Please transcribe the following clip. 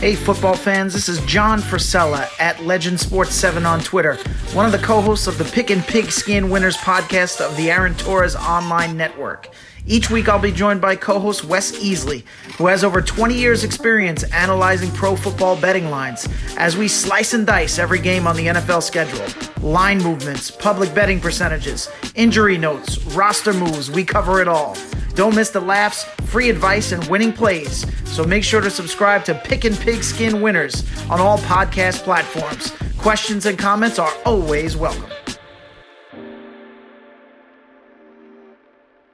Hey, football fans, this is John Frisella at Legend Sports 7 on Twitter, one of the co hosts of the Pick and Pigskin Winners podcast of the Aaron Torres Online Network. Each week, I'll be joined by co host Wes Easley, who has over 20 years' experience analyzing pro football betting lines as we slice and dice every game on the NFL schedule. Line movements, public betting percentages, injury notes, roster moves, we cover it all. Don't miss the laughs, free advice, and winning plays. So make sure to subscribe to Pick and Pigskin Winners on all podcast platforms. Questions and comments are always welcome.